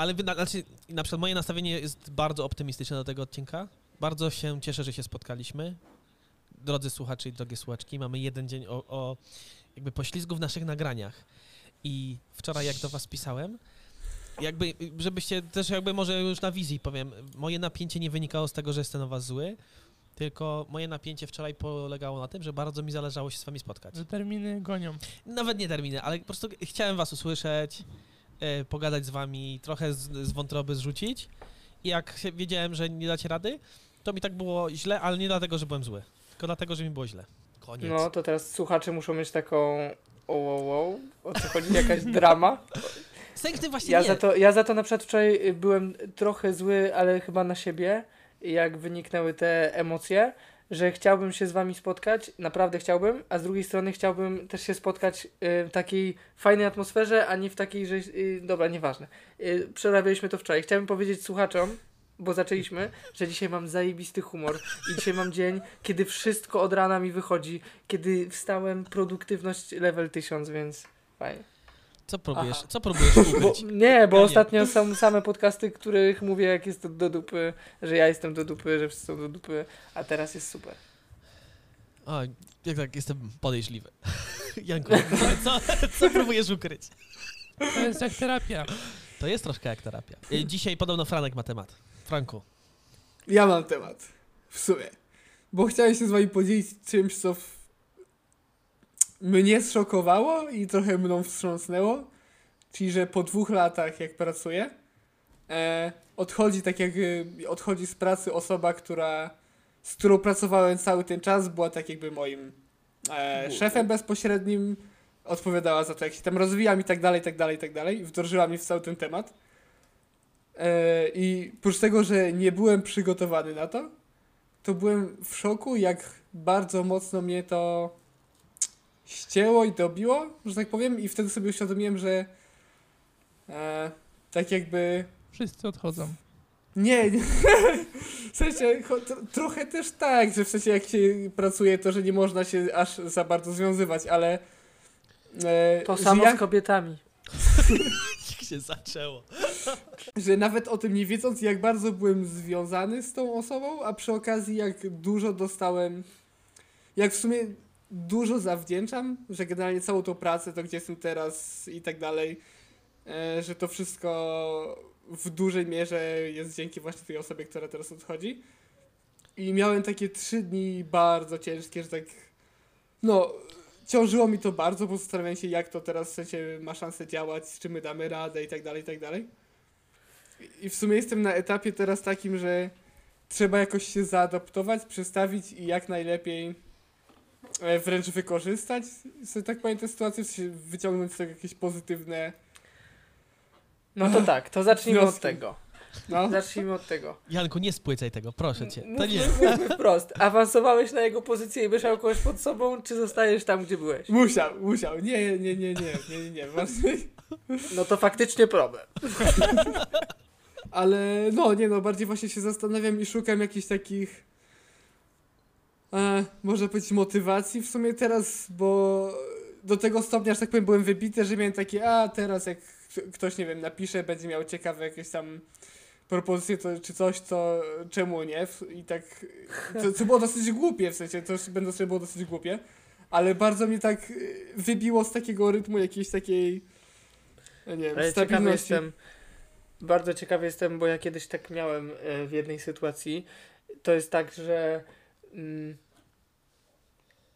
Ale na, znaczy, na przykład moje nastawienie jest bardzo optymistyczne do tego odcinka. Bardzo się cieszę, że się spotkaliśmy. Drodzy słuchacze i drogie słuchaczki, mamy jeden dzień o, o jakby poślizgu w naszych nagraniach. I wczoraj jak do was pisałem, jakby, żebyście też jakby może już na wizji powiem, moje napięcie nie wynikało z tego, że jestem na was zły, tylko moje napięcie wczoraj polegało na tym, że bardzo mi zależało się z wami spotkać. Że terminy gonią. Nawet nie terminy, ale po prostu chciałem was usłyszeć, e, pogadać z wami, trochę z, z wątroby zrzucić. I jak się- wiedziałem, że nie dacie rady, to mi tak było źle, ale nie dlatego, że byłem zły, tylko dlatego, że mi było źle. Koniec. No to teraz słuchacze muszą mieć taką. O, o, o, o co chodzi? Jakaś drama? Sęk ty właśnie Ja nie. za, to, ja za to na przykład wczoraj byłem trochę zły, ale chyba na siebie, jak wyniknęły te emocje, że chciałbym się z wami spotkać, naprawdę chciałbym, a z drugiej strony chciałbym też się spotkać y, w takiej fajnej atmosferze, a nie w takiej, że... Y, dobra, nieważne. Y, przerabialiśmy to wczoraj. Chciałbym powiedzieć słuchaczom, bo zaczęliśmy, że dzisiaj mam zajebisty humor i dzisiaj mam dzień, kiedy wszystko od rana mi wychodzi, kiedy wstałem, produktywność level 1000, więc fajnie. Co próbujesz, Aha. co próbujesz Bo, ukryć? nie, bo Ja nie. ostatnio są same podcasty, których mówię, jak jest to do dupy, że ja jestem do dupy, że wszyscy są do dupy, a teraz jest super. O, jak tak, jestem podejrzliwy. Janku, co, co próbujesz ukryć? To jest jak terapia. To jest troszkę jak terapia. Y, Dzisiaj podobno Franek ma temat. Franku. Ja mam temat. W sumie. Bo chciałem się z wami podzielić czymś, co w... mnie zszokowało i trochę mną wstrząsnęło. Czyli, że po dwóch latach, jak pracuję, e, odchodzi tak jak e, odchodzi z pracy osoba, która z którą pracowałem cały ten czas, była tak jakby moim e, szefem bezpośrednim, odpowiadała za to, jak się tam rozwijam i tak dalej, i tak dalej, i tak dalej. Wdrożyła mnie w cały ten temat. E, I oprócz tego, że nie byłem przygotowany na to, to byłem w szoku, jak bardzo mocno mnie to ścięło i dobiło, że tak powiem, i wtedy sobie uświadomiłem, że e, tak jakby Wszyscy odchodzą. nie, nie. w sensie trochę też tak, że w sensie jak się pracuje, to że nie można się aż za bardzo związywać, ale e, To samo jak- z kobietami. Jak się zaczęło. że nawet o tym nie wiedząc, jak bardzo byłem związany z tą osobą, a przy okazji jak dużo dostałem, jak w sumie dużo zawdzięczam, że generalnie całą tą pracę, to gdzie jestem teraz i tak dalej, e, że to wszystko w dużej mierze jest dzięki właśnie tej osobie, która teraz odchodzi. I miałem takie trzy dni bardzo ciężkie, że tak, no, ciążyło mi to bardzo, bo zastanawiałem się, jak to teraz w sensie ma szansę działać, z czym my damy radę i tak dalej, i tak dalej. I w sumie jestem na etapie teraz takim, że trzeba jakoś się zaadaptować, przestawić i jak najlepiej wręcz wykorzystać, że tak tę sytuację, wyciągnąć z tego jakieś pozytywne. No to tak, to zacznijmy od tego. No, Zacznijmy od tego. Janku, nie spłycaj tego, proszę cię. To nie. mówmy wprost. Awansowałeś na jego pozycję i wyszał kogoś pod sobą, czy zostajesz tam, gdzie byłeś? musiał, musiał. Nie, nie, nie, nie, nie, nie, nie. No to faktycznie problem. Ale no, nie no, bardziej właśnie się zastanawiam i szukam jakichś takich, e, można powiedzieć, motywacji w sumie teraz, bo do tego stopnia, że tak powiem, byłem wybity, że miałem takie, a teraz jak ktoś, nie wiem, napisze, będzie miał ciekawe jakieś tam propozycje to, czy coś, to czemu nie? I tak, co, co było dosyć głupie, w sensie, to już będąc, że było dosyć głupie, ale bardzo mnie tak wybiło z takiego rytmu jakiejś takiej, nie wiem, Ale stabilności. jestem, bardzo ciekawy jestem, bo ja kiedyś tak miałem e, w jednej sytuacji. To jest tak, że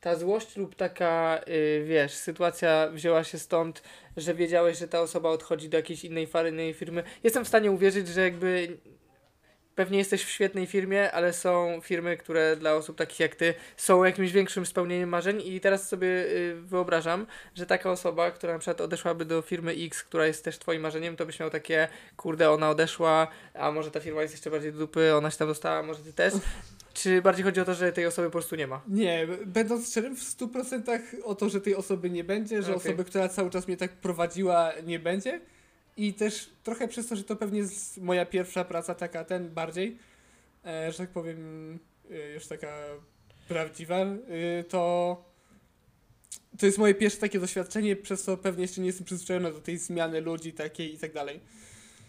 ta złość lub taka, y, wiesz, sytuacja wzięła się stąd, że wiedziałeś, że ta osoba odchodzi do jakiejś innej fajnej firmy. Jestem w stanie uwierzyć, że jakby pewnie jesteś w świetnej firmie, ale są firmy, które dla osób takich jak ty są jakimś większym spełnieniem marzeń i teraz sobie y, wyobrażam, że taka osoba, która na przykład odeszłaby do firmy X, która jest też twoim marzeniem, to byś miał takie, kurde, ona odeszła, a może ta firma jest jeszcze bardziej do dupy, ona się tam dostała, może ty też. Czy bardziej chodzi o to, że tej osoby po prostu nie ma? Nie, będąc szczerym, w 100% o to, że tej osoby nie będzie, że Okej. osoby, która cały czas mnie tak prowadziła, nie będzie. I też trochę przez to, że to pewnie jest moja pierwsza praca taka, ten bardziej, e, że tak powiem, e, już taka prawdziwa, e, to to jest moje pierwsze takie doświadczenie, przez co pewnie jeszcze nie jestem przyzwyczajony do tej zmiany ludzi takiej i tak dalej.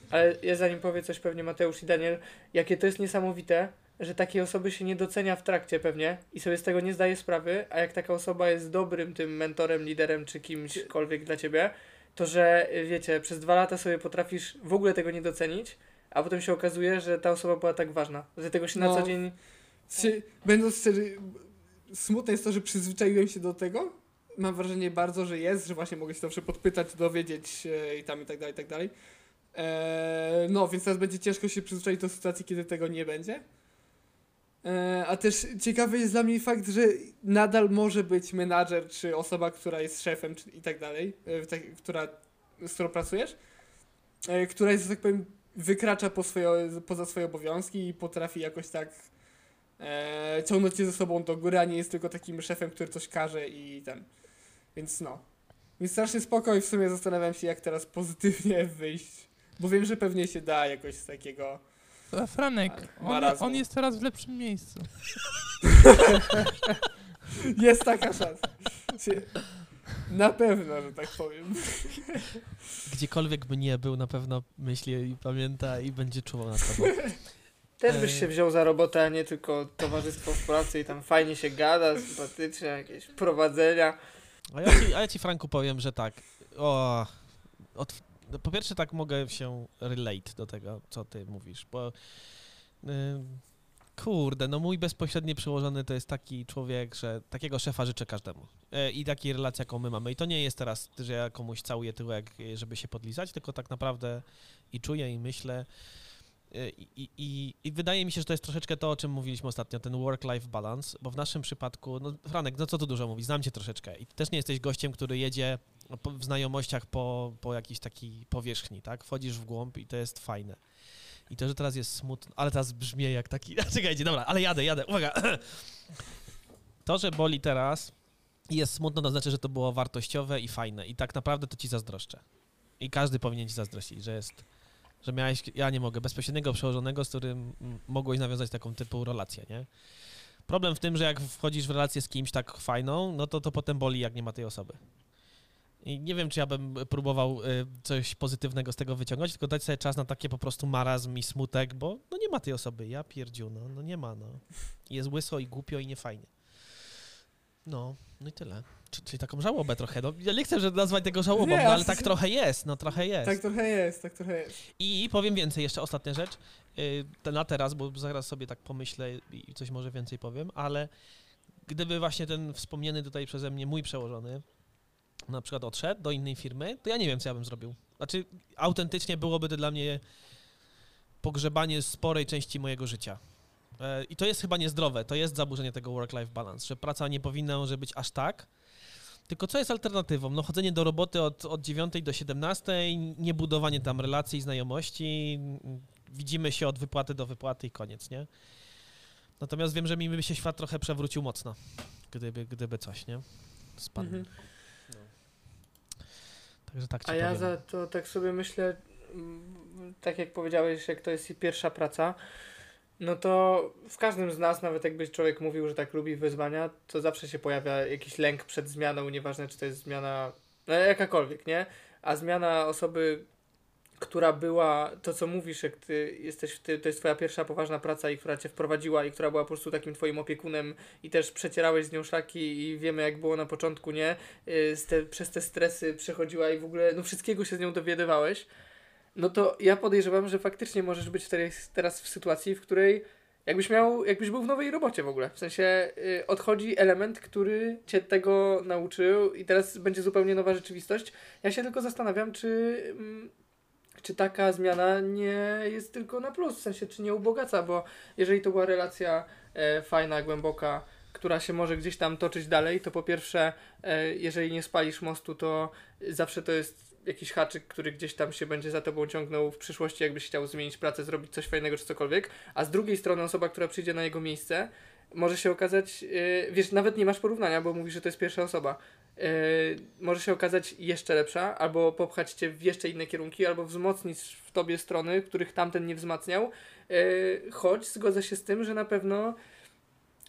Ale ja zanim powie coś pewnie Mateusz i Daniel, jakie to jest niesamowite, że takiej osoby się nie docenia w trakcie pewnie i sobie z tego nie zdaje sprawy, a jak taka osoba jest dobrym tym mentorem, liderem czy kimśkolwiek dla ciebie, to że y, wiecie, przez dwa lata sobie potrafisz w ogóle tego nie docenić, a potem się okazuje, że ta osoba była tak ważna, że tego się na No. co dzień... Czy, będąc szczery, smutne jest to, że przyzwyczaiłem się do tego. Mam wrażenie bardzo, że jest, że właśnie mogę się zawsze podpytać, dowiedzieć i tam i tak dalej, i tak dalej. Eee, no, więc teraz będzie ciężko się przyzwyczaić do sytuacji, kiedy tego nie będzie. Eee, a też ciekawy jest dla mnie fakt, że nadal może być menadżer, czy osoba, która jest szefem, czy i tak dalej, e, tak, która, z którą pracujesz, e, która jest, że tak powiem, wykracza po swoje, poza swoje obowiązki i potrafi jakoś tak e, ciągnąć cię ze sobą do góry, a nie jest tylko takim szefem, który coś każe i ten. Więc no. Więc strasznie spoko i w sumie zastanawiam się, jak teraz pozytywnie wyjść. Bo wiem, że pewnie się da jakoś z takiego. A Franek, on, Marazmu. on jest teraz w lepszym miejscu. Jest taka szansa. Na pewno, że tak powiem. Gdziekolwiek by nie był, na pewno myśli i pamięta i będzie czuwał nad tobą. Też byś Eee. się wziął za robotę, a nie tylko towarzystwo w pracy i tam fajnie się gada, sympatycznie, jakieś prowadzenia. A ja ci, a ja ci Franku powiem, że tak. O, od, no po pierwsze tak mogę się relate do tego, co ty mówisz, bo y, kurde, no mój bezpośredni przełożony to jest taki człowiek, że takiego szefa życzę każdemu. E, I takiej relacji, jaką my mamy. I to nie jest teraz, że ja komuś całuję tyłek, e, żeby się podlizać, tylko tak naprawdę i czuję, i myślę. E, I, i, i, I wydaje mi się, że to jest troszeczkę to, o czym mówiliśmy ostatnio, ten work-life balance, bo w naszym przypadku, no Franek, no co tu dużo mówić, znam cię troszeczkę i ty też nie jesteś gościem, który jedzie w znajomościach po, po jakiejś takiej powierzchni, tak? Wchodzisz w głąb i to jest fajne. I to, że teraz jest smutno, ale teraz brzmi jak taki, czekajcie, dobra, ale jadę, jadę, uwaga. To, że boli teraz i jest smutno, to znaczy, że to było wartościowe i fajne i tak naprawdę to ci zazdroszczę. I każdy powinien ci zazdrościć, że jest, że miałeś, ja nie mogę, bezpośredniego przełożonego, z którym mogłeś nawiązać taką typu relację, nie? Problem w tym, że jak wchodzisz w relację z kimś tak fajną, no to to potem boli, jak nie ma tej osoby. I nie wiem, czy ja bym próbował y, coś pozytywnego z tego wyciągnąć, tylko dać sobie czas na takie po prostu marazm i smutek, bo no nie ma tej osoby, ja pierdziu, no, no nie ma, no. Jest łyso i głupio i niefajnie. No, no i tyle. Czy- Czyli taką żałobę trochę, no ja nie chcę że nazwać tego żałobą, Nie, no, ale tak trochę jest, no trochę jest. Tak trochę jest, tak trochę jest. I powiem więcej, jeszcze ostatnia rzecz, to na teraz, bo zaraz sobie tak pomyślę i coś może więcej powiem, ale gdyby właśnie ten wspomniany tutaj przeze mnie mój przełożony na przykład odszedł do innej firmy, to ja nie wiem, co ja bym zrobił. Znaczy, autentycznie byłoby to dla mnie pogrzebanie sporej części mojego życia. E, I to jest chyba niezdrowe, to jest zaburzenie tego work-life balance, że praca nie powinna może być aż tak, tylko co jest alternatywą? No chodzenie do roboty od, od 9 do 17, nie budowanie tam relacji, znajomości, widzimy się od wypłaty do wypłaty i koniec, nie? Natomiast wiem, że mi by się świat trochę przewrócił mocno, gdyby, gdyby coś, nie? Spadł. Mhm. Także tak ci A ja powiem. za to tak sobie myślę, mm, tak jak powiedziałeś, jak to jest i pierwsza praca, no to w każdym z nas, nawet jakby człowiek mówił, że tak lubi wyzwania, to zawsze się pojawia jakiś lęk przed zmianą, nieważne czy to jest zmiana, no jakakolwiek, nie? A zmiana osoby, która była, to co mówisz, jak ty jesteś, ty, to jest twoja pierwsza poważna praca i która cię wprowadziła i która była po prostu takim twoim opiekunem i też przecierałeś z nią szlaki i wiemy jak było na początku, nie? Y, te, przez te stresy przechodziła i w ogóle, no wszystkiego się z nią dowiadywałeś, no to ja podejrzewam, że faktycznie możesz być teraz, teraz w sytuacji, w której jakbyś miał, jakbyś był w nowej robocie w ogóle. W sensie y, odchodzi element, który cię tego nauczył i teraz będzie zupełnie nowa rzeczywistość. Ja się tylko zastanawiam, czy, mm, czy taka zmiana nie jest tylko na plus, w sensie czy nie ubogaca, bo jeżeli to była relacja e, fajna, głęboka, która się może gdzieś tam toczyć dalej, to po pierwsze, e, jeżeli nie spalisz mostu, to zawsze to jest jakiś haczyk, który gdzieś tam się będzie za tobą ciągnął w przyszłości, jakbyś chciał zmienić pracę, zrobić coś fajnego czy cokolwiek, a z drugiej strony osoba, która przyjdzie na jego miejsce, może się okazać, yy, wiesz, nawet nie masz porównania, bo mówisz, że to jest pierwsza osoba, może się okazać jeszcze lepsza, albo popchać cię w jeszcze inne kierunki, albo wzmocnić w tobie strony, których tamten nie wzmacniał, yy, choć zgodzę się z tym, że na pewno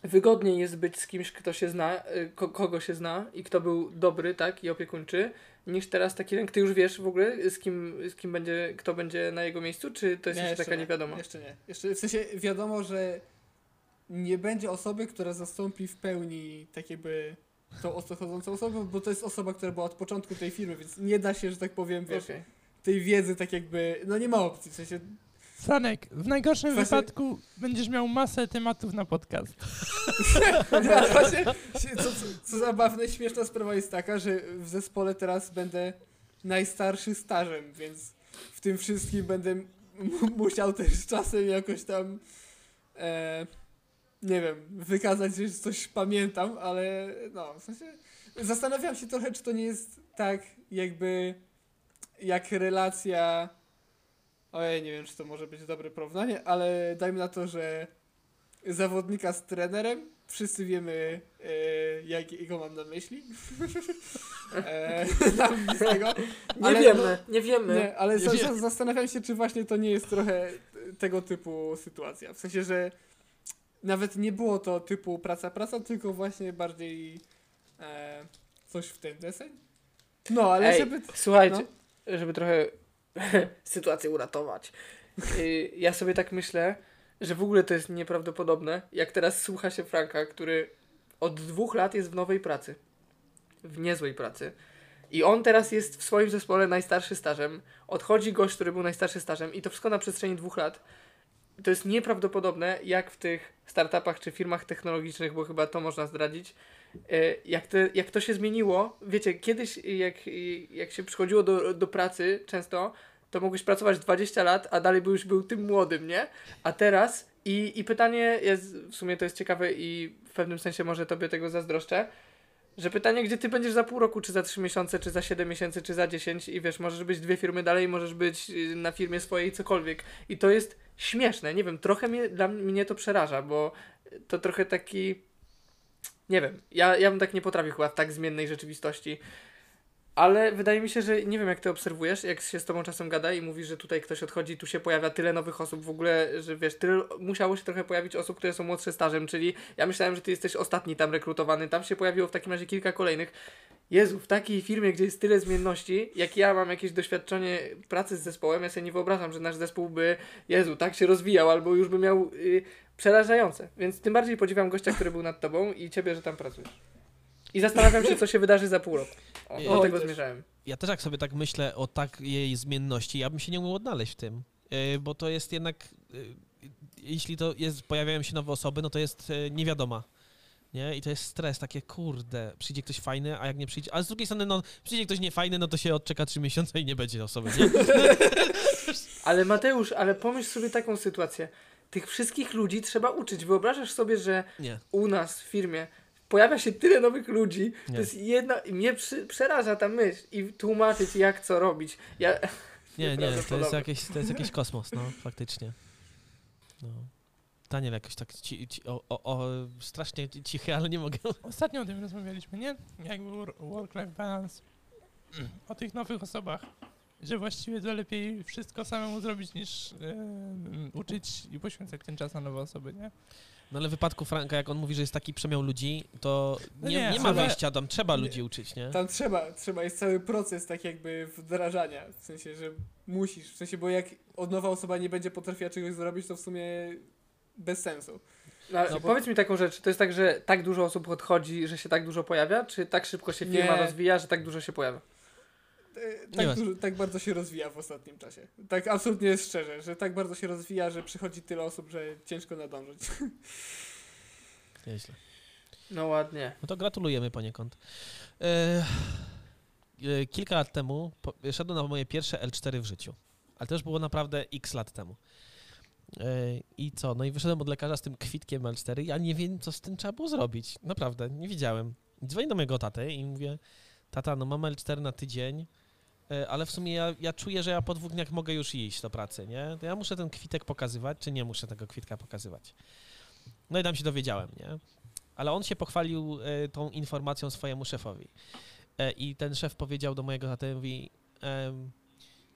wygodniej jest być z kimś, kto się zna, ko kogo się zna i kto był dobry, tak, i opiekuńczy, niż teraz taki lęk. Ty już wiesz w ogóle, z kim, z kim będzie, kto będzie na jego miejscu, czy to jest Nie, jeszcze taka nie. niewiadoma? Jeszcze nie. Jeszcze, w sensie wiadomo, że nie będzie osoby, która zastąpi w pełni tak jakby tą o co chodzącą osobę, bo to jest osoba, która była od początku tej firmy, więc nie da się, że tak powiem, wiesz, Okej. tej wiedzy tak jakby, no nie ma opcji, w sensie Franek, w najgorszym Właśnie- wypadku będziesz miał masę tematów na podcast. Ale właśnie, co, co, co zabawne, śmieszna sprawa jest taka, że w zespole teraz będę najstarszy stażem, więc w tym wszystkim będę musiał też z czasem jakoś tam e, nie wiem, wykazać, że coś pamiętam, ale no, w sensie zastanawiam się trochę, czy to nie jest tak jakby jak relacja ojej, nie wiem, czy to może być dobre porównanie, ale dajmy na to, że zawodnika z trenerem. Wszyscy wiemy, e, jak, jakiego mam na myśli. e, z tego. Nie Ale wiemy, nie wiemy. Nie, ale Nie za, zastanawiam się, czy właśnie to nie jest trochę tego typu sytuacja. W sensie, że nawet nie było to typu praca, praca, tylko właśnie bardziej e, coś w ten deseń. No, ale Ej, żeby... Słuchajcie, żeby trochę sytuację uratować. Y, Ja sobie tak myślę, że w ogóle to jest nieprawdopodobne, jak teraz słucha się Franka, który od dwóch lat jest w nowej pracy. W niezłej pracy. I on teraz jest w swoim zespole najstarszy stażem. Odchodzi gość, który był najstarszy stażem i to wszystko na przestrzeni dwóch lat. To jest nieprawdopodobne, jak w tych startupach czy firmach technologicznych, bo chyba to można zdradzić, e, jak, te, jak to się zmieniło. Wiecie, kiedyś jak, jak się przychodziło do, do pracy często, to mogłeś pracować 20 lat, a dalej byłeś był tym młodym, nie? A teraz i, i pytanie jest, w sumie to jest ciekawe i w pewnym sensie może tobie tego zazdroszczę, że pytanie, gdzie ty będziesz za pół roku, czy za 3 miesiące, czy za 7 miesięcy, czy za 10 i wiesz, możesz być dwie firmy dalej, możesz być y, na firmie swojej cokolwiek. I to jest śmieszne, nie wiem, trochę mnie, dla mnie to przeraża, bo to trochę taki, nie wiem, ja, ja bym tak nie potrafił chyba w tak zmiennej rzeczywistości. Ale wydaje mi się, że nie wiem jak ty obserwujesz, jak się z tobą czasem gada i mówisz, że tutaj ktoś odchodzi, tu się pojawia tyle nowych osób w ogóle, że wiesz, tyle musiało się trochę pojawić osób, które są młodsze stażem, czyli ja myślałem, że ty jesteś ostatni tam rekrutowany, tam się pojawiło w takim razie kilka kolejnych. Jezu, w takiej firmie, gdzie jest tyle zmienności, jak ja mam jakieś doświadczenie pracy z zespołem, ja sobie nie wyobrażam, że nasz zespół by, Jezu, tak się rozwijał, albo już by miał y, przerażające. Więc tym bardziej podziwiam gościa, który był nad tobą i ciebie, że tam pracujesz. I zastanawiam się, co się wydarzy za pół roku. O, do tego zmierzałem. Ja też jak sobie tak myślę o takiej zmienności, ja bym się nie mógł odnaleźć w tym, Yy, bo to jest jednak, yy, jeśli to jest, pojawiają się nowe osoby, no to jest yy, niewiadoma. Nie? I to jest stres, takie kurde, przyjdzie ktoś fajny, a jak nie przyjdzie, ale z drugiej strony, no przyjdzie ktoś niefajny, no to się odczeka trzy miesiące i nie będzie osoby, nie? Ale Mateusz, ale pomyśl sobie taką sytuację. Tych wszystkich ludzi trzeba uczyć. Wyobrażasz sobie, że Nie. u nas w firmie pojawia się tyle nowych ludzi. Nie. To jest jedna. i Mnie przy, przeraża ta myśl i tłumaczyć, jak co robić. Ja, Nie, nie, to jest, jakiś, to jest jakiś kosmos, no, faktycznie. No. Daniel jakoś tak ci, ci, o, o, o, strasznie cichy, ale nie mogę. Ostatnio o tym rozmawialiśmy, nie? Jak był wor- work-life balance. O tych nowych osobach. Że właściwie to lepiej wszystko samemu zrobić niż e, uczyć i poświęcać ten czas na nowe osoby, nie? No ale w wypadku Franka, jak on mówi, że jest taki przemiał ludzi, to No nie, nie, nie ma ale- wyjścia, tam trzeba Nie. ludzi uczyć, nie? Tam trzeba, trzeba, jest cały proces tak jakby wdrażania, w sensie, że musisz, w sensie, bo jak od nowa osoba nie będzie potrafiła czegoś zrobić, to w sumie bez sensu. no, ale No bo- Powiedz mi taką rzecz. To jest tak, że tak dużo osób odchodzi, że się tak dużo pojawia? Czy tak szybko się firma Nie. rozwija, że tak dużo się pojawia? E, Nie Tak, dużo, tak bardzo się rozwija w ostatnim czasie. Tak absolutnie jest szczerze, że tak bardzo się rozwija, że przychodzi tyle osób, że ciężko nadążyć. Nieźle. No ładnie. No to gratulujemy poniekąd. E, e, kilka lat temu po, szedłem na moje pierwsze L4 w życiu, ale to już było naprawdę x lat temu. E, I co? No i wyszedłem od lekarza z tym kwitkiem L4. Ja nie wiem, co z tym trzeba było zrobić. Naprawdę, nie wiedziałem. Dzwonię do mojego taty i mówię, tata, no mam L4 na tydzień, ale w sumie ja, ja czuję, że ja po dwóch dniach mogę już iść do pracy, nie? To ja muszę ten kwitek pokazywać, czy nie muszę tego kwitka pokazywać? No i tam się dowiedziałem, nie? Ale on się pochwalił e, tą informacją swojemu szefowi. E, I ten szef powiedział do mojego taty, mówi,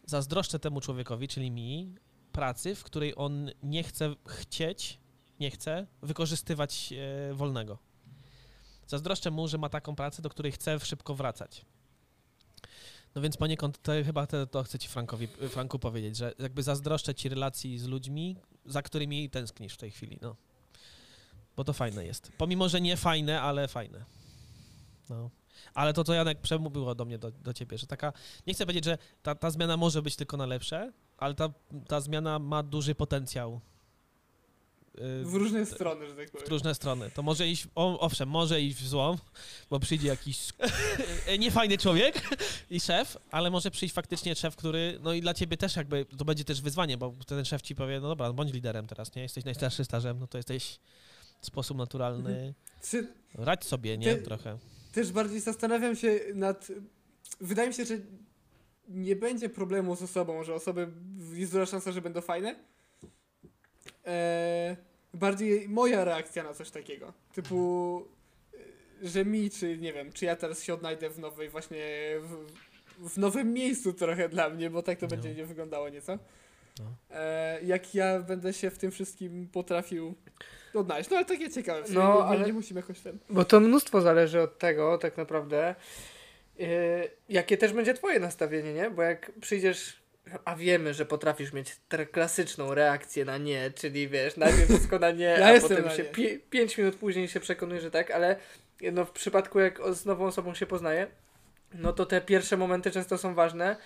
zazdroszczę temu człowiekowi, czyli mi, pracy, w której on nie chce chcieć, nie chce wykorzystywać e, wolnego. Zazdroszczę mu, że ma taką pracę, do której chce szybko wracać. No więc poniekąd to chyba te, to chcę ci Frankowi, Franku powiedzieć, że jakby zazdroszczę ci relacji z ludźmi, za którymi tęsknisz w tej chwili, no. Bo to fajne jest. Pomimo, że nie fajne, ale fajne. No. Ale to, co Janek przemówił do mnie, do, do ciebie, że taka, nie chcę powiedzieć, że ta, ta zmiana może być tylko na lepsze, ale ta, ta zmiana ma duży potencjał. Y, W różne strony, że tak w powiem. różne strony. To może iść, o, owszem, może iść w złą, bo przyjdzie jakiś niefajny człowiek i szef, ale może przyjść faktycznie szef, który, no i dla ciebie też jakby, to będzie też wyzwanie, bo ten szef ci powie, no dobra, bądź liderem teraz, nie? Jesteś najstarszy stażem, no to jesteś w sposób naturalny, Czy radź sobie, nie? Ty- Trochę. też bardziej zastanawiam się nad. Wydaje mi się, że nie będzie problemu z osobą, że osoby jest duża szansa, że będą fajne. Eee, bardziej moja reakcja na coś takiego. Typu, e, że mi, czy nie wiem, czy ja teraz się odnajdę w nowej, właśnie w, w nowym miejscu trochę dla mnie, bo tak to No. będzie nie wyglądało nieco. No. Eee, jak ja będę się w tym wszystkim potrafił odnaleźć. No ale takie ciekawe. No, nie, ale- nie musimy jakoś ten. Bo to mnóstwo zależy od tego, tak naprawdę, yy, jakie też będzie twoje nastawienie, nie? Bo jak przyjdziesz, a wiemy, że potrafisz mieć klasyczną reakcję na nie, czyli wiesz, najpierw wszystko na nie, Ja a potem się pi- pięć minut później się przekonuje, że tak, ale no w przypadku jak z nową osobą się poznaje, no to te pierwsze momenty często są ważne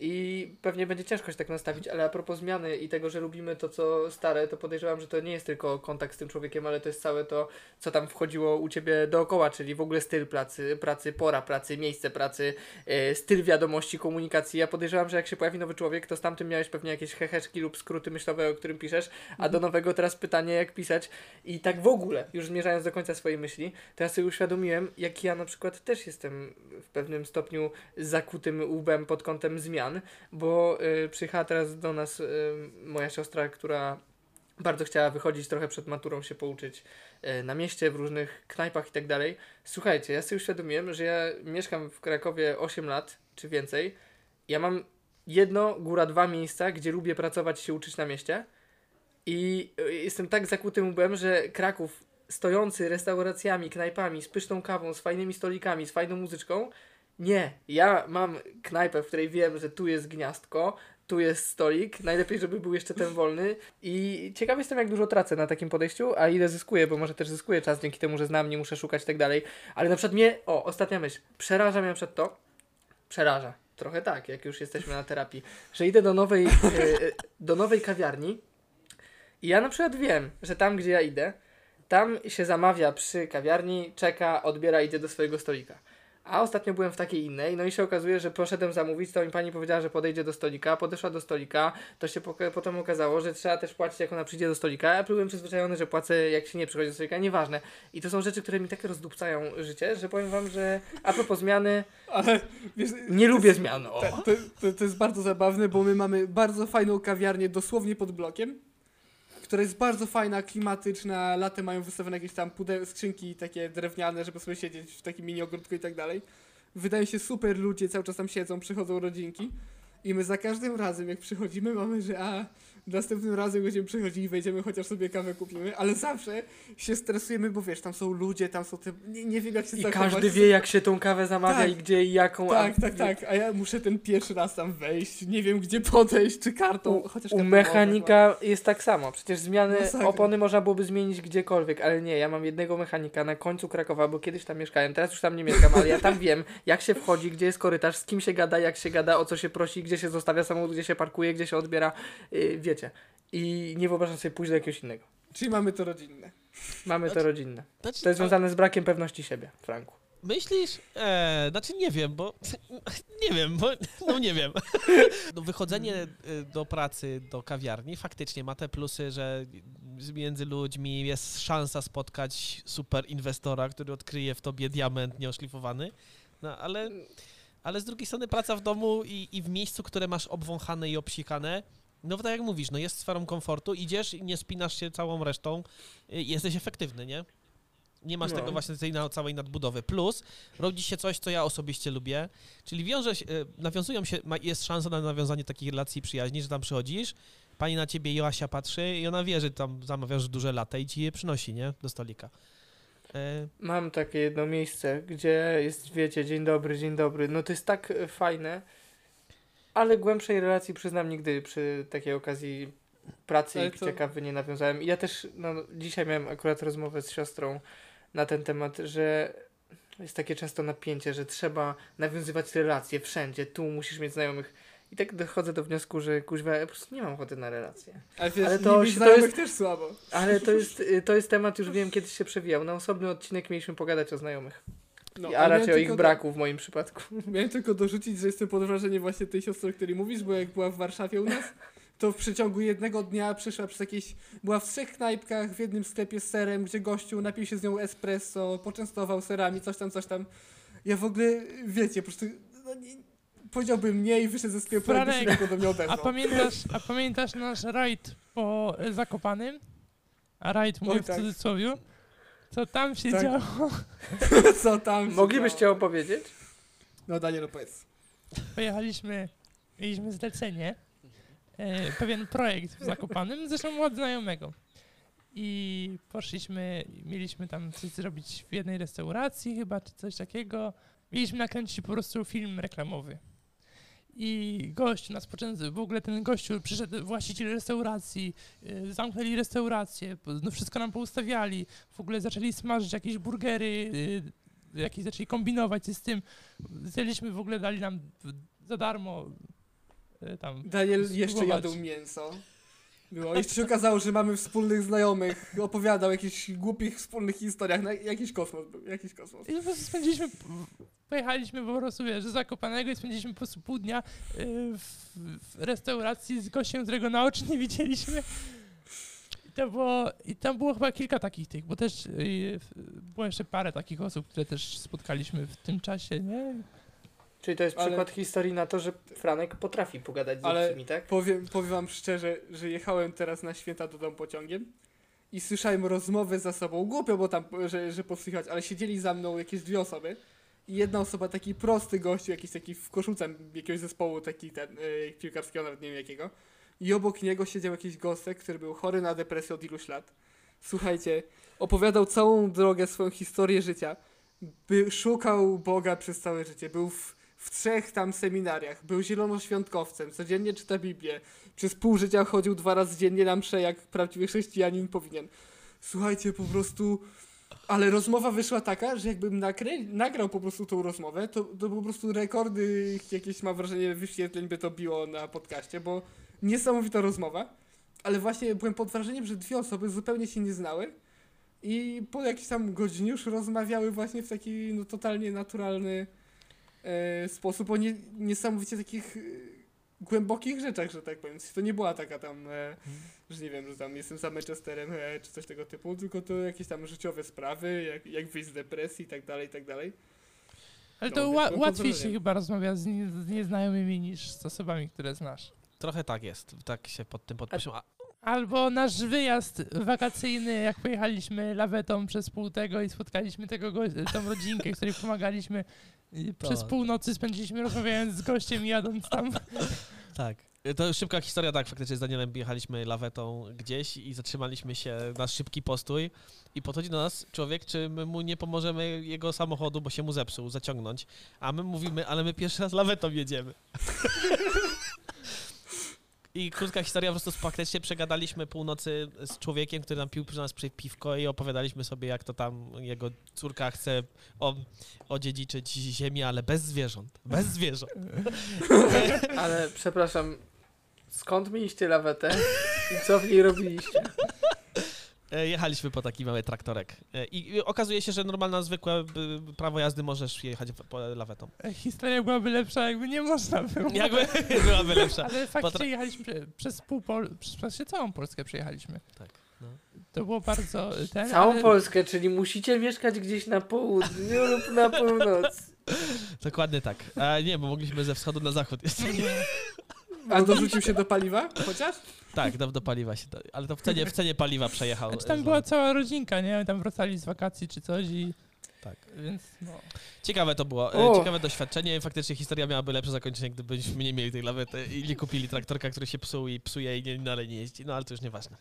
i pewnie będzie ciężko się tak nastawić, ale a propos zmiany i tego, że lubimy to, co stare, to podejrzewam, że to nie jest tylko kontakt z tym człowiekiem, ale to jest całe to, co tam wchodziło u ciebie dookoła, czyli w ogóle styl pracy, pracy, pora pracy, miejsce pracy, e, styl wiadomości, komunikacji. Ja podejrzewam, że jak się pojawi nowy człowiek, to z tamtym miałeś pewnie jakieś heheszki lub skróty myślowe, o którym piszesz, a do nowego teraz pytanie, jak pisać. I tak w ogóle, już zmierzając do końca swojej myśli, to ja sobie uświadomiłem, jak ja na przykład też jestem w pewnym stopniu zakutym łbem pod kątem zmian, bo y, przyjechała teraz do nas y, moja siostra, która bardzo chciała wychodzić trochę przed maturą się pouczyć y, na mieście, w różnych knajpach i tak dalej. Słuchajcie, ja sobie uświadomiłem, że ja mieszkam w Krakowie 8 lat czy więcej. Ja mam jedno, góra dwa miejsca, gdzie lubię pracować się uczyć na mieście. I y, jestem tak zakutym łbem, że Kraków stojący restauracjami, knajpami, z pyszną kawą, z fajnymi stolikami, z fajną muzyczką. Nie, ja mam knajpę, w której wiem, że tu jest gniazdko, tu jest stolik, najlepiej, żeby był jeszcze ten wolny. I ciekaw jestem, jak dużo tracę na takim podejściu, a ile zyskuję, bo może też zyskuję czas dzięki temu, że znam, nie muszę szukać i tak dalej, ale na przykład mnie, o, ostatnia myśl, przeraża mnie przed to, przeraża, trochę tak, jak już jesteśmy na terapii, że idę do nowej, e, e, do nowej kawiarni i ja na przykład wiem, że tam, gdzie ja idę, tam się zamawia przy kawiarni, czeka, odbiera, idzie do swojego stolika. A ostatnio byłem w takiej innej, no i się okazuje, że poszedłem zamówić, to mi pani powiedziała, że podejdzie do stolika, podeszła do stolika, to się poka- potem okazało, że trzeba też płacić, jak ona przyjdzie do stolika. Ja byłem przyzwyczajony, że płacę, jak się nie przychodzi do stolika, nieważne. I to są rzeczy, które mi tak rozdupcają życie, że powiem wam, że a propos zmiany, Ale wiesz, nie lubię zmian. O. To, to, to jest bardzo zabawne, bo my mamy bardzo fajną kawiarnię dosłownie pod blokiem, która jest bardzo fajna, klimatyczna. Latem mają wystawione jakieś tam pudeł, skrzynki takie drewniane, żeby sobie siedzieć w takim mini ogródku i tak dalej. Wydają się super ludzie, cały czas tam siedzą, przychodzą rodzinki. I my za każdym razem, jak przychodzimy, mamy, że a następnym razem będziemy przychodzili, wejdziemy, chociaż sobie kawę kupimy, ale zawsze się stresujemy, bo wiesz, tam są ludzie, tam są te... Nie, nie wiem, jak się I zachować. każdy wie, jak się tą kawę zamawia Tak. i gdzie i jaką. Tak, a tak, tak. A ja muszę ten pierwszy raz tam wejść. Nie wiem, gdzie podejść, czy kartą. Chociaż u kartą mechanika jest tak samo. Przecież zmiany Masakra. opony można byłoby zmienić gdziekolwiek, ale nie. Ja mam jednego mechanika na końcu Krakowa, bo kiedyś tam mieszkałem, teraz już tam nie mieszkam, ale ja tam wiem, jak się wchodzi, gdzie jest korytarz, z kim się gada, jak się gada, o co się prosi, gdzie się zostawia samochód, gdzie się parkuje, gdzie się odbiera. Yy, I nie wyobrażam sobie pójść do jakiegoś innego. Czyli mamy to rodzinne. Mamy to Znaczy- rodzinne. Znaczy, To jest związane z brakiem pewności siebie, Franku. Myślisz? E, znaczy nie wiem, bo nie wiem, bo no nie wiem. No, wychodzenie y, do pracy, do kawiarni faktycznie ma te plusy, że między ludźmi jest szansa spotkać super inwestora, który odkryje w tobie diament nieoszlifowany. No ale, ale z drugiej strony praca w domu i, i w miejscu, które masz obwąchane i obsikane, no tak jak mówisz, no jest sferą komfortu, idziesz i nie spinasz się całą resztą, y, jesteś efektywny, nie? Nie masz No. tego właśnie tej całej nadbudowy. Plus rodzi się coś, co ja osobiście lubię, czyli wiąże się, y, nawiązują się, jest szansa na nawiązanie takich relacji przyjaźni, że tam przychodzisz, pani na ciebie Joasia patrzy i ona wie, że tam zamawiasz duże lata i ci je przynosi, nie? Do stolika. E, Mam takie jedno miejsce, gdzie jest, wiecie, dzień dobry, dzień dobry. No to jest tak fajne, ale głębszej relacji przyznam nigdy przy takiej okazji pracy Ale i to- picia kawy nie nawiązałem. I ja też, no dzisiaj miałem akurat rozmowę z siostrą na ten temat, że jest takie często napięcie, że trzeba nawiązywać relacje wszędzie, tu musisz mieć znajomych. I tak dochodzę do wniosku, że kuźwa, ja po prostu nie mam ochoty na relacje. Ale wiesz, Ale to to się- to znajomych jest- też słabo. Ale to jest, to jest temat, już wiem, kiedyś się przewijał. Na osobny odcinek mieliśmy pogadać o znajomych. No, a raczej o ich braku w moim przypadku. Miałem tylko dorzucić, że jestem pod wrażeniem właśnie tej siostry, o której mówisz, bo jak była w Warszawie u nas, to w przeciągu jednego dnia przyszła przez jakieś... Była w trzech knajpkach, w jednym sklepie z serem, gdzie gościu napił się z nią espresso, poczęstował serami, coś tam, coś tam. Ja w ogóle, wiecie, po prostu... No, nie, powiedziałbym nie i wyszedł ze sklepu, się Franek, tylko do mnie A odezwał. pamiętasz, a pamiętasz nasz rajd po Zakopanym? A rajd mówię Oj, w tak. cudzysłowie. Co tam się Tak. działo? Co tam się Moglibyście działo? opowiedzieć? No Daniel, opowiedz. Pojechaliśmy, mieliśmy zlecenie, e, pewien projekt w Zakopanym, zresztą od znajomego. I poszliśmy, mieliśmy tam coś zrobić w jednej restauracji chyba, czy coś takiego. Mieliśmy nakręcić po prostu film reklamowy. I gość nas poczęstował, w ogóle ten gościu przyszedł, właściciel restauracji, y, zamknęli restaurację, no wszystko nam poustawiali, w ogóle zaczęli smażyć jakieś burgery, y, jakieś zaczęli kombinować z tym. Zjedliśmy w ogóle, dali nam za darmo y, tam Daniel jeszcze Spróbować. jadł mięso. Było. Jeszcze się okazało, że mamy wspólnych znajomych. Opowiadał o jakichś głupich wspólnych historiach. No, jakiś kosmos był, jakiś kosmos. I po prostu spędziliśmy, pojechaliśmy po prostu, wiesz, z Zakopanego i spędziliśmy po prostu pół dnia y, w, w restauracji z gościem, którego na oczy nie widzieliśmy. I to było, i tam było chyba kilka takich tych, bo też y, było jeszcze parę takich osób, które też spotkaliśmy w tym czasie, nie? Czyli to jest Ale- przykład historii na to, że Franek potrafi pogadać z Ale- obcymi, tak? Powiem, powiem wam szczerze, że jechałem teraz na święta do domu pociągiem i słyszałem rozmowę za sobą. Głupio, bo tam, że, że podsłuchać, ale siedzieli za mną jakieś dwie osoby. I jedna osoba, taki prosty gościu, jakiś taki w koszulce jakiegoś zespołu, taki ten, y, piłkarskiego, nawet nie wiem jakiego. I obok niego siedział jakiś gostek, który był chory na depresję od iluś lat. Słuchajcie, opowiadał całą drogę, swoją historię życia. By, szukał Boga przez całe życie. Był w, w trzech tam seminariach. Był zielonoświątkowcem. Codziennie czyta Biblię. Przez pół życia chodził dwa razy dziennie na msze, jak prawdziwy chrześcijanin powinien. Słuchajcie, po prostu... Ale rozmowa wyszła taka, że jakbym nakrę... nagrał po prostu tą rozmowę, to, to po prostu rekordy jakieś, mam wrażenie, wyświetleń by to biło na podcaście, bo niesamowita rozmowa. Ale właśnie byłem pod wrażeniem, że dwie osoby zupełnie się nie znały i po jakiejś tam godzinie już rozmawiały właśnie w taki no, totalnie naturalny sposób o nie, niesamowicie takich e, głębokich rzeczach, że tak powiem. To nie była taka tam, e, że nie wiem, że tam jestem za Manchesterem e, czy coś tego typu, tylko to jakieś tam życiowe sprawy, jak, jak wyjść z depresji i tak dalej, i tak dalej. Ale No, to ła- łatwiej się chyba rozmawia z, nie, z nieznajomymi niż z osobami, które znasz. trochę tak jest, tak się pod tym podpiszę. A, Albo nasz wyjazd wakacyjny, jak pojechaliśmy lawetą przez pół tego i spotkaliśmy tego go- tą rodzinkę, której pomagaliśmy. I przez To- pół nocy spędziliśmy rozmawiając z gościem i jadąc tam. tak. To już szybka historia, tak, faktycznie z Danielem jechaliśmy lawetą gdzieś i zatrzymaliśmy się na szybki postój i podchodzi do nas człowiek, czy my mu nie pomożemy jego samochodu, bo się mu zepsuł, zaciągnąć, a my mówimy, ale my pierwszy raz lawetą jedziemy. I krótka historia, po prostu faktycznie przegadaliśmy północy z człowiekiem, który nam pił przy nas przy piwko i opowiadaliśmy sobie, jak to tam jego córka chce o, odziedziczyć ziemię, ale bez zwierząt. Bez zwierząt. Ale przepraszam, skąd mieliście lawetę i co w niej robiliście? E, Jechaliśmy po taki mały traktorek. E, I okazuje się, że normalna, zwykłe prawo jazdy możesz jechać lawetą. Historia byłaby lepsza, jakby nie można było. Jakby byłaby lepsza. Ale Potra- faktycznie jechaliśmy prze- przez pół Pol- przez całą Polskę przejechaliśmy. Tak, no. To było bardzo ten. Całą ale- Polskę, czyli musicie mieszkać gdzieś na południu lub na północy. Dokładnie tak. A nie, bo mogliśmy ze wschodu na zachód jeszcze. A dorzucił się do paliwa chociaż? Tak, do, do paliwa się, to, ale to w cenie, w cenie paliwa przejechał. Znaczy tam e, była cała rodzinka, nie? Tam wracali z wakacji czy coś i Tak. Więc no. Ciekawe to było, e, O. ciekawe doświadczenie. Faktycznie historia miałaby lepsze zakończenie, gdybyśmy nie mieli tej lawety i nie kupili traktorka, który się psuł i psuje i nie, dalej nie jeździ. No ale to już nieważne.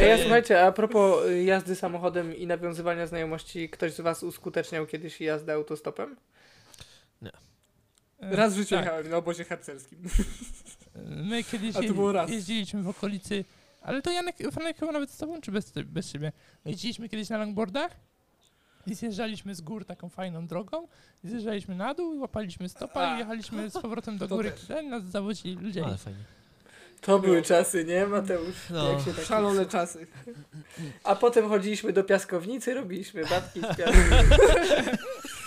Ej, a słuchajcie, a propos y, jazdy samochodem i nawiązywania znajomości, ktoś z was uskuteczniał kiedyś jazdę autostopem? e, Raz w życiu tak. jechałem na obozie harcerskim. My kiedyś jeździliśmy w okolicy, ale to Janek, Franek chyba nawet z tobą, czy bez, bez siebie? Jeździliśmy kiedyś na longboardach i zjeżdżaliśmy z gór taką fajną drogą, zjeżdżaliśmy na dół i łapaliśmy stopa A. i jechaliśmy z powrotem do To góry, ten nas zawozili ludzie. Ale fajnie. To były czasy, nie Mateusz? No. Jak się tak... Szalone czasy. A potem chodziliśmy do piaskownicy, robiliśmy babki z piasku.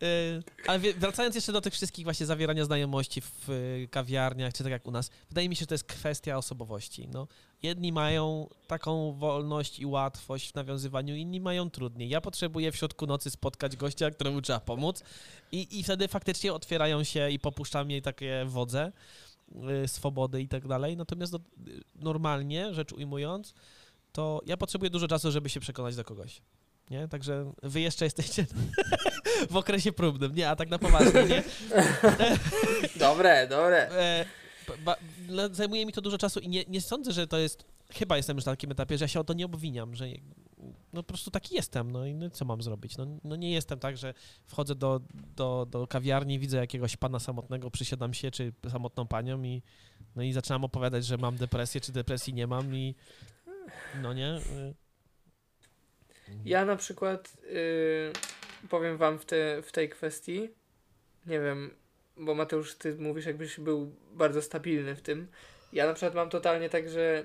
Yy, ale wracając jeszcze do tych wszystkich właśnie zawierania znajomości w y, kawiarniach, czy tak jak u nas, wydaje mi się, że to jest kwestia osobowości. No, jedni mają taką wolność i łatwość w nawiązywaniu, inni mają trudniej. Ja potrzebuję w środku nocy spotkać gościa, któremu trzeba pomóc i, i wtedy faktycznie otwierają się i popuszczam jej takie wodze, y, swobody i tak dalej. Natomiast no, y, normalnie, rzecz ujmując, to ja potrzebuję dużo czasu, żeby się przekonać do kogoś. Nie? Także wy jeszcze jesteście w okresie próbnym. Nie, a tak na poważnie, nie? Dobre, dobre. E, ba, dla- zajmuje mi to dużo czasu i nie, nie sądzę, że to jest. Chyba jestem już na takim etapie, że ja się o to nie obwiniam, że no po prostu taki jestem, no i no, co mam zrobić? No, no nie jestem tak, że wchodzę do, do, do kawiarni, widzę jakiegoś pana samotnego, przysiadam się, czy samotną panią i no i zaczynam opowiadać, że mam depresję, czy depresji nie mam i no nie. Ja na przykład y, powiem wam w, te, w tej kwestii, nie wiem, bo Mateusz, ty mówisz jakbyś był bardzo stabilny w tym. Ja na przykład mam totalnie tak, że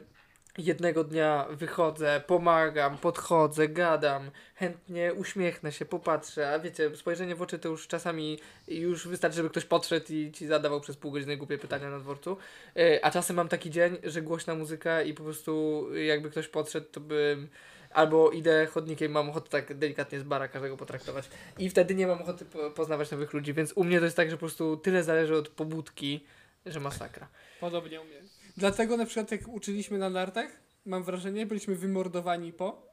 jednego dnia wychodzę, pomagam, podchodzę, gadam, chętnie uśmiechnę się, popatrzę, a wiecie, spojrzenie w oczy to już czasami już wystarczy, żeby ktoś podszedł i ci zadawał przez pół godziny głupie pytania na dworcu. Y, A czasem mam taki dzień, że głośna muzyka i po prostu jakby ktoś podszedł, to bym albo idę chodnikiem, mam ochotę tak delikatnie z bara każdego potraktować i wtedy nie mam ochoty po, poznawać nowych ludzi, więc u mnie to jest tak, że po prostu tyle zależy od pobudki, że masakra. Podobnie u mnie. Dlatego na przykład jak uczyliśmy na nartach, mam wrażenie, byliśmy wymordowani po,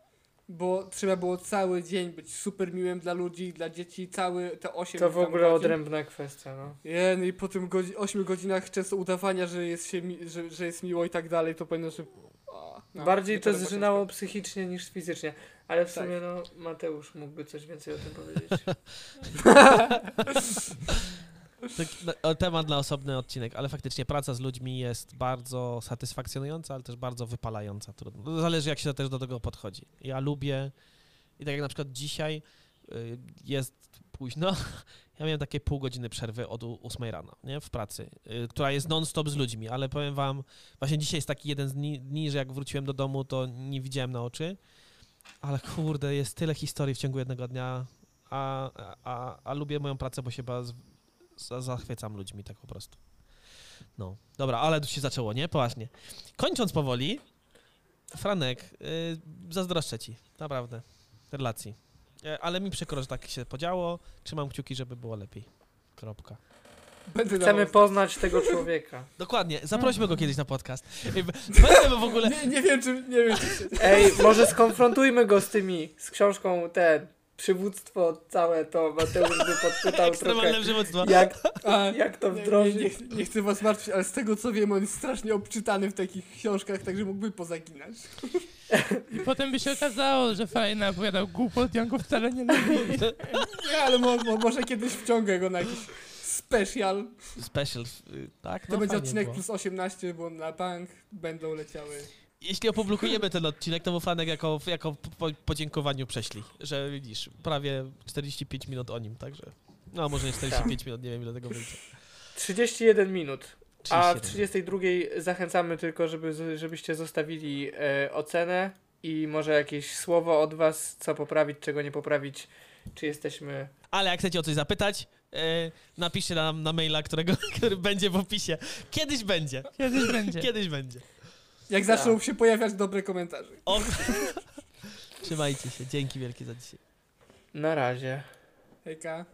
bo trzeba było cały dzień być super miłym dla ludzi, dla dzieci, cały te 8 To w ogóle godzin. odrębna kwestia, no. Je, no i po tym godzi- 8 godzinach często udawania, że jest, się mi- że, że jest miło i tak dalej, to powinno, że... O, no, Bardziej to zżynało psychicznie niż fizycznie, ale w Tak. sumie no Mateusz mógłby coś więcej o tym powiedzieć. Tak, no, temat na osobny odcinek, ale faktycznie praca z ludźmi jest bardzo satysfakcjonująca, ale też bardzo wypalająca. Trudno. No, Zależy, jak się też do tego podchodzi. Ja lubię, i tak jak na przykład dzisiaj y, jest późno, ja miałem takie pół godziny przerwy od 8 rano, nie, w pracy, y, która jest non-stop z ludźmi, ale powiem wam, właśnie dzisiaj jest taki jeden z dni, dni, że jak wróciłem do domu, to nie widziałem na oczy, ale kurde, jest tyle historii w ciągu jednego dnia, a, a, a lubię moją pracę, bo się bardzo za- zachwycam ludźmi tak po prostu. No, dobra, ale tu się zaczęło, nie? Poważnie. Kończąc powoli, Franek, yy, zazdroszczę ci, naprawdę, relacji. E, ale mi przykro, że tak się podziało. Trzymam kciuki, żeby było lepiej. Kropka. Będę Chcemy poznać tego człowieka. Dokładnie, zaprośmy go kiedyś na podcast. Ej, b- Powiedzmy w ogóle... Nie, nie wiem, czy... Nie wiem, czy... Ej, może skonfrontujmy go z tymi, z książką ten, przywództwo całe to Mateusz by podpytał trochę, przywództwo. jak, A, jak to nie, nie, wdrożyć. nie, nie chcę was martwić, ale z tego co wiem, on jest strasznie obczytany w takich książkach, także mógłby pozaginać. I potem by się okazało, że fajna opowiadał głupot, ja go wcale nie lubi. Nie, ale mo, mo, może kiedyś wciągę go na jakiś special. Special, y, tak? To no, będzie fajnie odcinek było. plus 18, bo na bank będą leciały. Jeśli opublikujemy ten odcinek, to mu Franek jako, jako po, podziękowaniu prześlij, że widzisz, prawie 45 minut o nim, także... No, może nie 45 minut, nie wiem ile tego będzie. 31 minut. A w 31. 32 zachęcamy tylko, żeby, żebyście zostawili e, ocenę i może jakieś słowo od was, co poprawić, czego nie poprawić, czy jesteśmy... Ale jak chcecie o coś zapytać, e, napiszcie nam na maila, którego, który będzie w opisie. Kiedyś będzie. Kiedyś będzie. Kiedyś będzie. Jak Tak. zaczną się pojawiać dobre komentarze. O... Trzymajcie się. Dzięki wielkie za dzisiaj. Na razie. Hejka.